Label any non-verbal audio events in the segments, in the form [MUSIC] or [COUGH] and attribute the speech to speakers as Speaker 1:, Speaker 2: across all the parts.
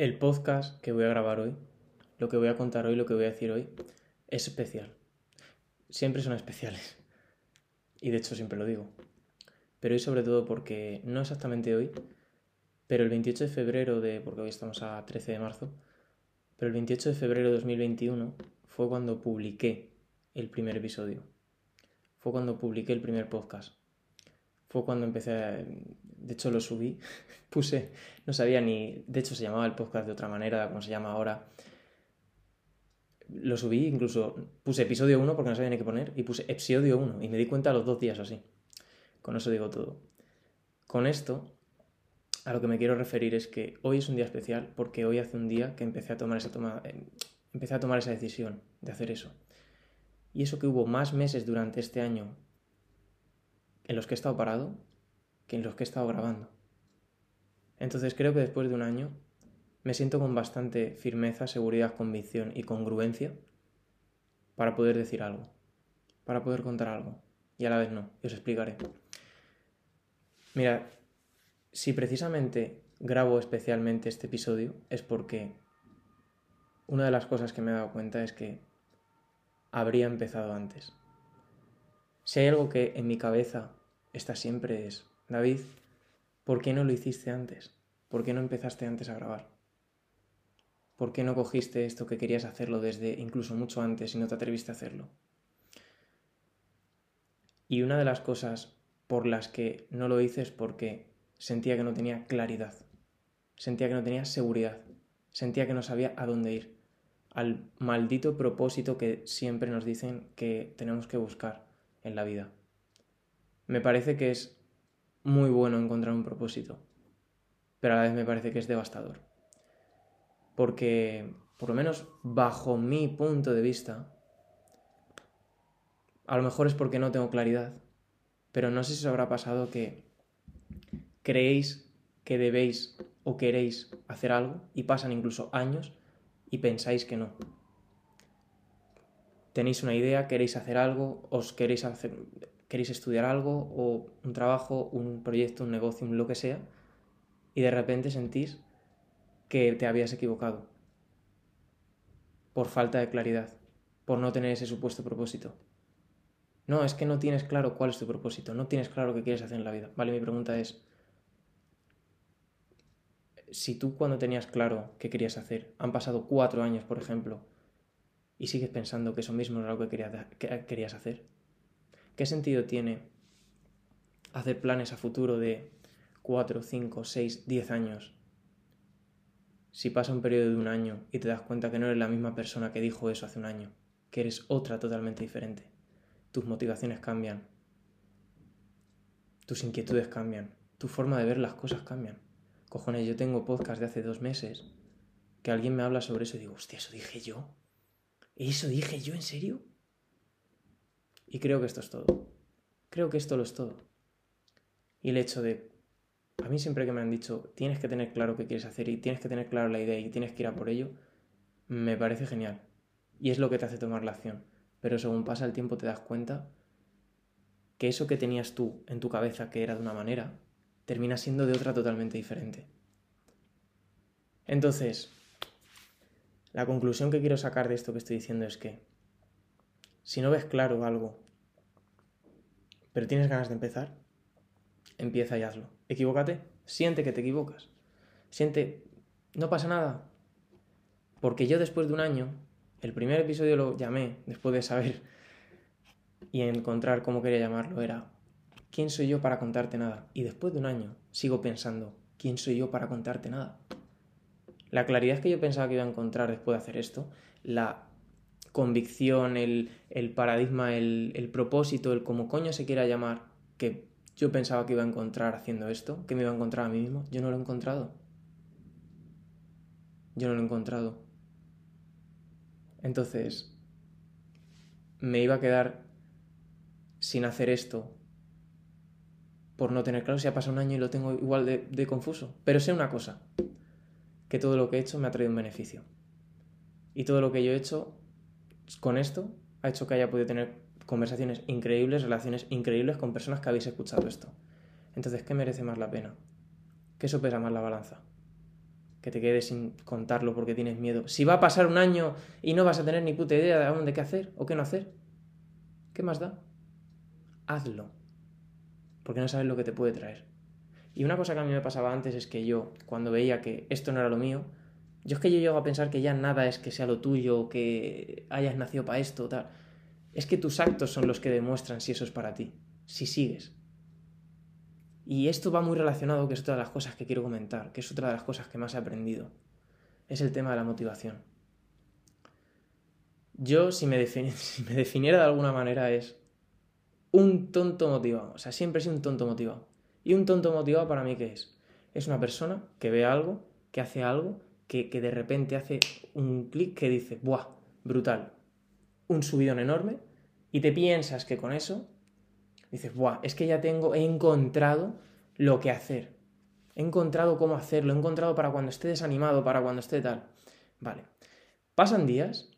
Speaker 1: El podcast que voy a grabar hoy, lo que voy a contar hoy, lo que voy a decir hoy, es especial. Siempre son especiales. Y de hecho siempre lo digo. Pero hoy sobre todo porque, no exactamente hoy, pero el 28 de febrero de, porque hoy estamos a 13 de marzo, pero el 28 de febrero de 2021 fue cuando publiqué el primer episodio. Fue cuando publiqué el primer podcast. Fue cuando empecé a... De hecho lo subí, [LAUGHS] puse, no sabía ni... De hecho se llamaba el podcast de otra manera, como se llama ahora. Lo subí, incluso puse episodio 1 porque no sabía ni qué poner, y puse episodio 1, y me di cuenta a los dos días o así. Con eso digo todo. Con esto, a lo que me quiero referir es que hoy es un día especial porque hoy hace un día que empecé a tomar esa, toma, eh, empecé a tomar esa decisión de hacer eso. Y eso que hubo más meses durante este año en los que he estado parado que en los que he estado grabando. Entonces creo que después de un año me siento con bastante firmeza, seguridad, convicción y congruencia para poder decir algo, para poder contar algo. Y a la vez no, y os explicaré. Mira, si precisamente grabo especialmente este episodio es porque una de las cosas que me he dado cuenta es que habría empezado antes. Si hay algo que en mi cabeza está siempre es, David, ¿por qué no lo hiciste antes? ¿Por qué no empezaste antes a grabar? ¿Por qué no cogiste esto que querías hacerlo desde incluso mucho antes y no te atreviste a hacerlo? Y una de las cosas por las que no lo hice es porque sentía que no tenía claridad, sentía que no tenía seguridad, sentía que no sabía a dónde ir, al maldito propósito que siempre nos dicen que tenemos que buscar en la vida. Me parece que es muy bueno encontrar un propósito, pero a la vez me parece que es devastador. Porque, por lo menos bajo mi punto de vista, a lo mejor es porque no tengo claridad, pero no sé si os habrá pasado que creéis que debéis o queréis hacer algo y pasan incluso años y pensáis que no. Tenéis una idea, queréis hacer algo, os queréis hacer, queréis estudiar algo o un trabajo, un proyecto, un negocio, un lo que sea, y de repente sentís que te habías equivocado por falta de claridad, por no tener ese supuesto propósito. No, es que no tienes claro cuál es tu propósito, no tienes claro qué quieres hacer en la vida. Vale, mi pregunta es, si tú cuando tenías claro qué querías hacer, han pasado cuatro años, por ejemplo, y sigues pensando que eso mismo es algo que querías, hacer, ¿qué sentido tiene hacer planes a futuro de cuatro, cinco, seis, diez años si pasa un periodo de un año y te das cuenta que no eres la misma persona que dijo eso hace un año, que eres otra totalmente diferente? Tus motivaciones cambian, tus inquietudes cambian, tu forma de ver las cosas cambian cojones, yo tengo podcast de hace dos meses que alguien me habla sobre eso y digo, hostia, eso dije yo. ¿Eso dije yo en serio? Y creo que esto es todo. Creo que esto lo es todo. Y el hecho de, a mí siempre que me han dicho, tienes que tener claro qué quieres hacer y tienes que tener claro la idea y tienes que ir a por ello, me parece genial. Y es lo que te hace tomar la acción. Pero según pasa el tiempo te das cuenta que eso que tenías tú en tu cabeza que era de una manera, termina siendo de otra totalmente diferente. Entonces, la conclusión que quiero sacar de esto que estoy diciendo es que si no ves claro algo, pero tienes ganas de empezar, empieza y hazlo. Equivócate, siente que te equivocas. Siente, no pasa nada. Porque yo después de un año, el primer episodio lo llamé, después de saber y encontrar cómo quería llamarlo, era ¿quién soy yo para contarte nada? Y después de un año sigo pensando, ¿quién soy yo para contarte nada? La claridad que yo pensaba que iba a encontrar después de hacer esto, la convicción, el, paradigma, el, propósito, el como coño se quiera llamar, que yo pensaba que iba a encontrar haciendo esto, que me iba a encontrar a mí mismo, yo no lo he encontrado. Yo no lo he encontrado. Entonces, me iba a quedar sin hacer esto por no tener claro si ha pasado un año y lo tengo igual de, confuso. Pero sé una cosa, que todo lo que he hecho me ha traído un beneficio. Y todo lo que yo he hecho con esto ha hecho que haya podido tener conversaciones increíbles, relaciones increíbles con personas que habéis escuchado esto. Entonces, ¿qué merece más la pena? ¿Qué sopesa más la balanza? que te quedes sin contarlo porque tienes miedo. Si va a pasar un año y no vas a tener ni puta idea de aún de qué hacer o qué no hacer, ¿qué más da? Hazlo. Porque no sabes lo que te puede traer. Y una cosa que a mí me pasaba antes es que yo, cuando veía que esto no era lo mío, yo es que yo llego a pensar que ya nada es que sea lo tuyo, que hayas nacido para esto, tal. Es que tus actos son los que demuestran si eso es para ti, si sigues. Y esto va muy relacionado, que es otra de las cosas que quiero comentar, que es otra de las cosas que más he aprendido. Es el tema de la motivación. Yo, si me, [LAUGHS] si me definiera de alguna manera, es un tonto motivado. O sea, siempre he sido un tonto motivado. ¿Y un tonto motivado para mí qué es? Es una persona que ve algo, que hace algo, que, que de repente hace un clic que dice, ¡buah! Brutal. Un subidón enorme. Y te piensas que con eso dices, ¡buah! Es que ya tengo, he encontrado lo que hacer. He encontrado cómo hacerlo, he encontrado para cuando esté desanimado, para cuando esté tal. Vale. Pasan días,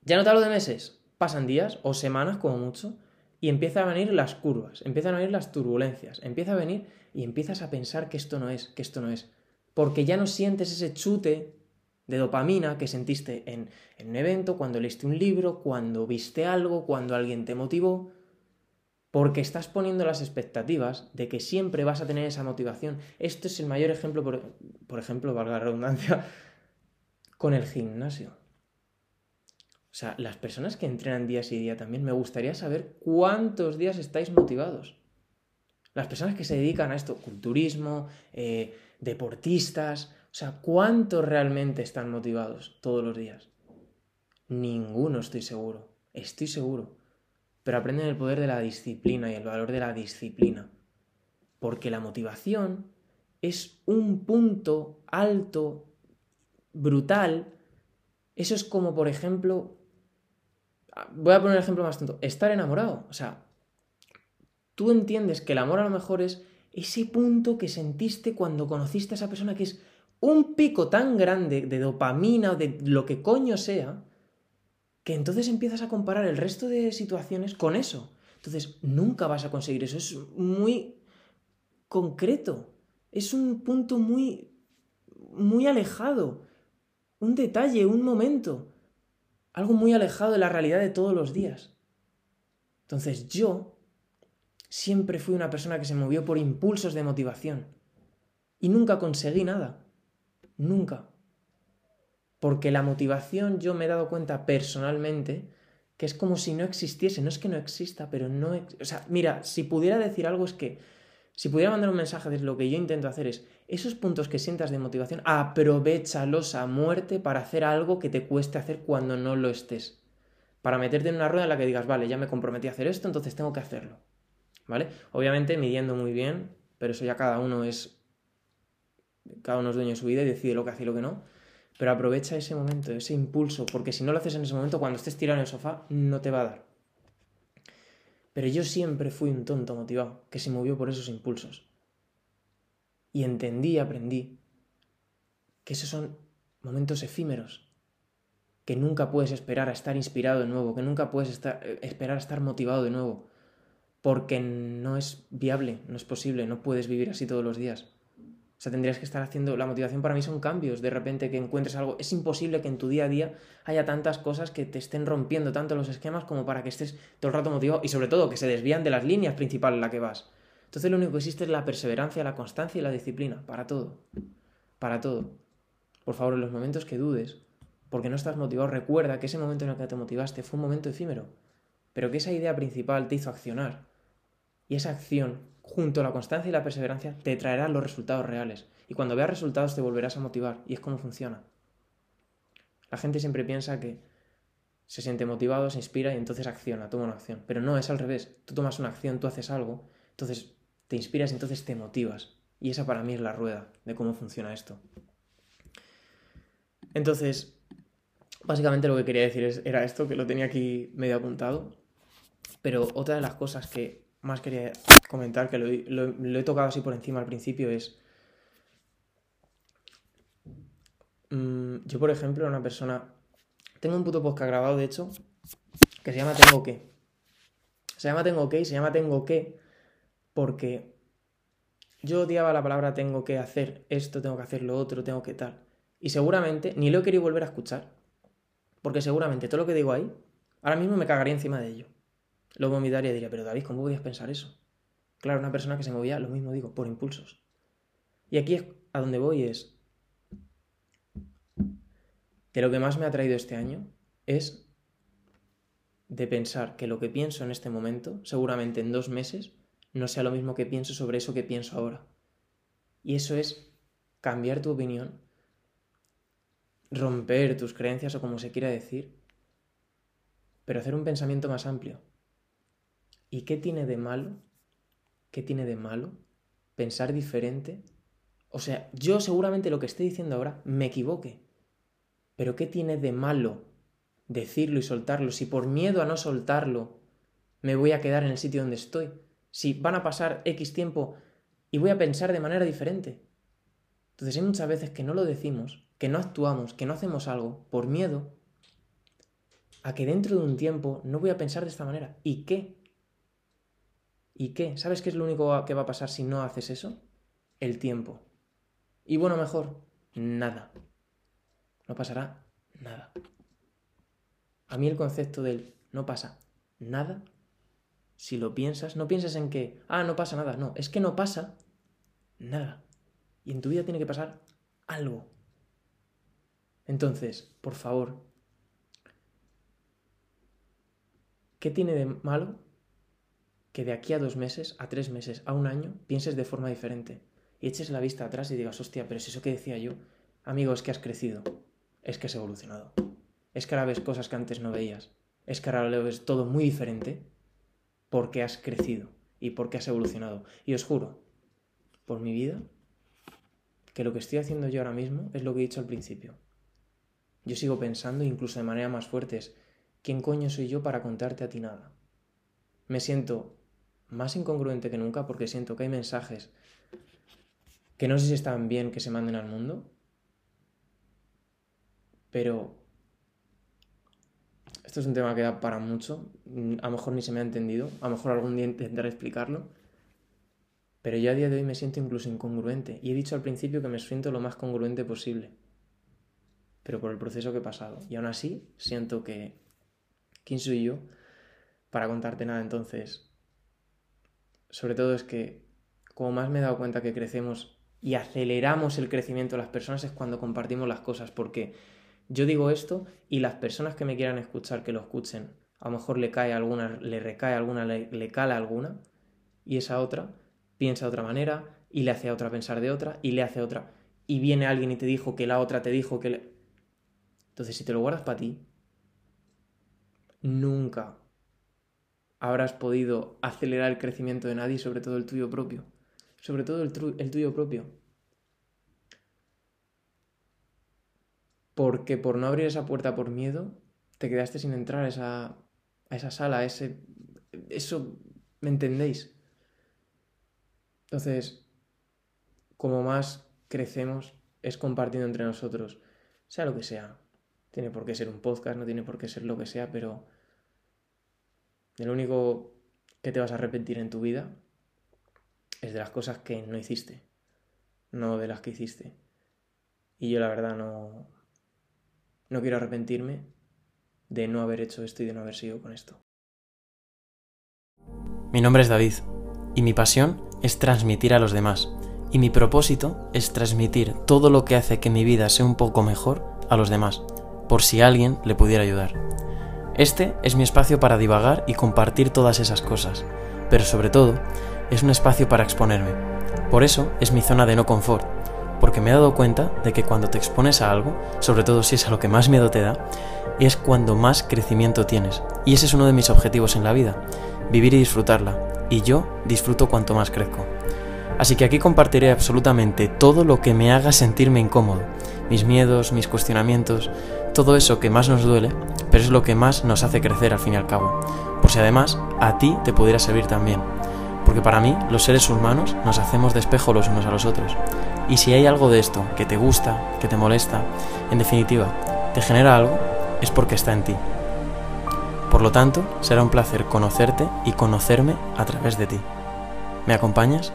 Speaker 1: ya no te hablo de meses, pasan días o semanas como mucho, y empiezan a venir las curvas, empiezan a venir las turbulencias, empieza a venir y empiezas a pensar que esto no es, que esto no es. Porque ya no sientes ese chute de dopamina que sentiste en, un evento, cuando leíste un libro, cuando viste algo, cuando alguien te motivó, porque estás poniendo las expectativas de que siempre vas a tener esa motivación. Esto es el mayor ejemplo, por, por ejemplo, valga la redundancia, con el gimnasio. O sea, las personas que entrenan día y día también, me gustaría saber cuántos días estáis motivados. Las personas que se dedican a esto, culturismo, eh, deportistas, o sea, ¿cuántos realmente están motivados todos los días? Ninguno estoy seguro, estoy seguro. Pero aprenden el poder de la disciplina y el valor de la disciplina. Porque la motivación es un punto alto, brutal. Eso es como, por ejemplo, voy a poner un ejemplo más tonto, estar enamorado. O sea, tú entiendes que el amor a lo mejor es ese punto que sentiste cuando conociste a esa persona que es un pico tan grande de dopamina o de lo que coño sea, que entonces empiezas a comparar el resto de situaciones con eso. Entonces, nunca vas a conseguir eso. Es muy concreto. Es un punto muy muy alejado. Un detalle, un momento algo muy alejado de la realidad de todos los días. Entonces yo siempre fui una persona que se movió por impulsos de motivación y nunca conseguí nada. Nunca. Porque la motivación yo me he dado cuenta personalmente que es como si no existiese. No es que no exista, pero no... O sea, mira, si pudiera decir algo es que si pudiera mandar un mensaje de lo que yo intento hacer es, esos puntos que sientas de motivación, aprovechalos a muerte para hacer algo que te cueste hacer cuando no lo estés. Para meterte en una rueda en la que digas, vale, ya me comprometí a hacer esto, entonces tengo que hacerlo. ¿Vale? Obviamente midiendo muy bien, pero eso ya cada uno es. Cada uno es dueño de su vida y decide lo que hace y lo que no. Pero aprovecha ese momento, ese impulso, porque si no lo haces en ese momento, cuando estés tirado en el sofá, no te va a dar. Pero yo siempre fui un tonto motivado, que se movió por esos impulsos. Y entendí y aprendí que esos son momentos efímeros, que nunca puedes esperar a estar inspirado de nuevo, que nunca puedes eh, esperar a estar motivado de nuevo, porque no es viable, no es posible, no puedes vivir así todos los días. O sea, tendrías que estar haciendo. La motivación para mí son cambios. De repente que encuentres algo. Es imposible que en tu día a día haya tantas cosas que te estén rompiendo tanto los esquemas como para que estés todo el rato motivado y sobre todo que se desvían de las líneas principales en la que vas. Entonces lo único que existe es la perseverancia, la constancia y la disciplina. Para todo. Para todo. Por favor, en los momentos que dudes, porque no estás motivado, recuerda que ese momento en el que te motivaste fue un momento efímero. Pero que esa idea principal te hizo accionar. Y esa acción junto a la constancia y la perseverancia, te traerán los resultados reales. Y cuando veas resultados te volverás a motivar. Y es como funciona. La gente siempre piensa que se siente motivado, se inspira y entonces acciona, toma una acción. Pero no, es al revés. Tú tomas una acción, tú haces algo, entonces te inspiras y entonces te motivas. Y esa para mí es la rueda de cómo funciona esto. Entonces, básicamente lo que quería decir era esto, que lo tenía aquí medio apuntado. Pero otra de las cosas que más quería comentar, que lo, he tocado así por encima al principio, es... Mm, yo, por ejemplo, una persona... Tengo un puto podcast grabado, de hecho, que se llama Tengo que. Se llama Tengo que y se llama Tengo que porque yo odiaba la palabra tengo que hacer esto, tengo que hacer lo otro, tengo que tal. Y seguramente ni lo he querido volver a escuchar. Porque seguramente todo lo que digo ahí, ahora mismo me cagaría encima de ello. Lo vomitaría y diría, pero David, ¿cómo podías pensar eso? Claro, una persona que se movía, lo mismo digo, por impulsos. Y aquí es a donde voy es, de lo que más me ha traído este año es de pensar que lo que pienso en este momento, seguramente en dos meses, no sea lo mismo que pienso sobre eso que pienso ahora. Y eso es cambiar tu opinión, romper tus creencias o como se quiera decir, pero hacer un pensamiento más amplio. ¿Y qué tiene de malo? ¿Qué tiene de malo pensar diferente? O sea, yo seguramente lo que estoy diciendo ahora me equivoque, pero ¿qué tiene de malo decirlo y soltarlo si por miedo a no soltarlo me voy a quedar en el sitio donde estoy? Si van a pasar X tiempo y voy a pensar de manera diferente. Entonces hay muchas veces que no lo decimos, que no actuamos, que no hacemos algo por miedo a que dentro de un tiempo no voy a pensar de esta manera. ¿Y qué? ¿Y qué? ¿Sabes qué es lo único que va a pasar si no haces eso? El tiempo. Y bueno, mejor, nada. No pasará nada. A mí el concepto del no pasa nada, si lo piensas, no piensas en que, ah, no pasa nada, no, es que no pasa nada. Y en tu vida tiene que pasar algo. Entonces, por favor, ¿qué tiene de malo que de aquí a dos meses, a tres meses, a un año, pienses de forma diferente? Y eches la vista atrás y digas, hostia, pero es eso que decía yo. Amigo, es que has crecido. Es que has evolucionado es que ahora ves cosas que antes no veías, es que ahora lo ves todo muy diferente porque has crecido y porque has evolucionado. Y os juro, por mi vida, que lo que estoy haciendo yo ahora mismo es lo que he dicho al principio. Yo sigo pensando, incluso de manera más fuerte, es, ¿quién coño soy yo para contarte a ti nada? Me siento más incongruente que nunca porque siento que hay mensajes que no sé si están bien que se manden al mundo, pero esto es un tema que da para mucho. Mm, a lo mejor ni se me ha entendido. A lo mejor algún día intentaré explicarlo. Pero yo a día de hoy me siento incluso incongruente. Y he dicho al principio que me siento lo más congruente posible. Pero por el proceso que he pasado. Y aún así siento que... ¿Quién soy yo para contarte nada? Entonces, sobre todo es que como más me he dado cuenta que crecemos y aceleramos el crecimiento de las personas es cuando compartimos las cosas. Porque yo digo esto y las personas que me quieran escuchar, que lo escuchen, a lo mejor le cae alguna, le recae alguna, le, cala alguna, y esa otra piensa de otra manera, y le hace a otra pensar de otra, y le hace a otra. Y viene alguien y te dijo que la otra te dijo que le... Entonces, si te lo guardas para ti, nunca habrás podido acelerar el crecimiento de nadie, sobre todo el tuyo propio. Sobre todo el, tuyo propio. porque por no abrir esa puerta por miedo, te quedaste sin entrar a esa, a esa sala, a ese... Eso, ¿me entendéis? Entonces, como más crecemos, es compartiendo entre nosotros, sea lo que sea. Tiene por qué ser un podcast, no tiene por qué ser lo que sea, pero lo único que te vas a arrepentir en tu vida es de las cosas que no hiciste, no de las que hiciste. Y yo la verdad no, no quiero arrepentirme de no haber hecho esto y de no haber sido con esto.
Speaker 2: Mi nombre es David y mi pasión es transmitir a los demás. Y mi propósito es transmitir todo lo que hace que mi vida sea un poco mejor a los demás, por si alguien le pudiera ayudar. Este es mi espacio para divagar y compartir todas esas cosas, pero sobre todo es un espacio para exponerme. Por eso es mi zona de no confort, porque me he dado cuenta de que cuando te expones a algo, sobre todo si es a lo que más miedo te da, es cuando más crecimiento tienes. Y ese es uno de mis objetivos en la vida, vivir y disfrutarla. Y yo disfruto cuanto más crezco. Así que aquí compartiré absolutamente todo lo que me haga sentirme incómodo, mis miedos, mis cuestionamientos, todo eso que más nos duele, pero es lo que más nos hace crecer al fin y al cabo. Por si además a ti te pudiera servir también. Porque para mí, los seres humanos nos hacemos de espejo los unos a los otros. Y si hay algo de esto que te gusta, que te molesta, en definitiva, te genera algo, es porque está en ti. Por lo tanto, será un placer conocerte y conocerme a través de ti. ¿Me acompañas?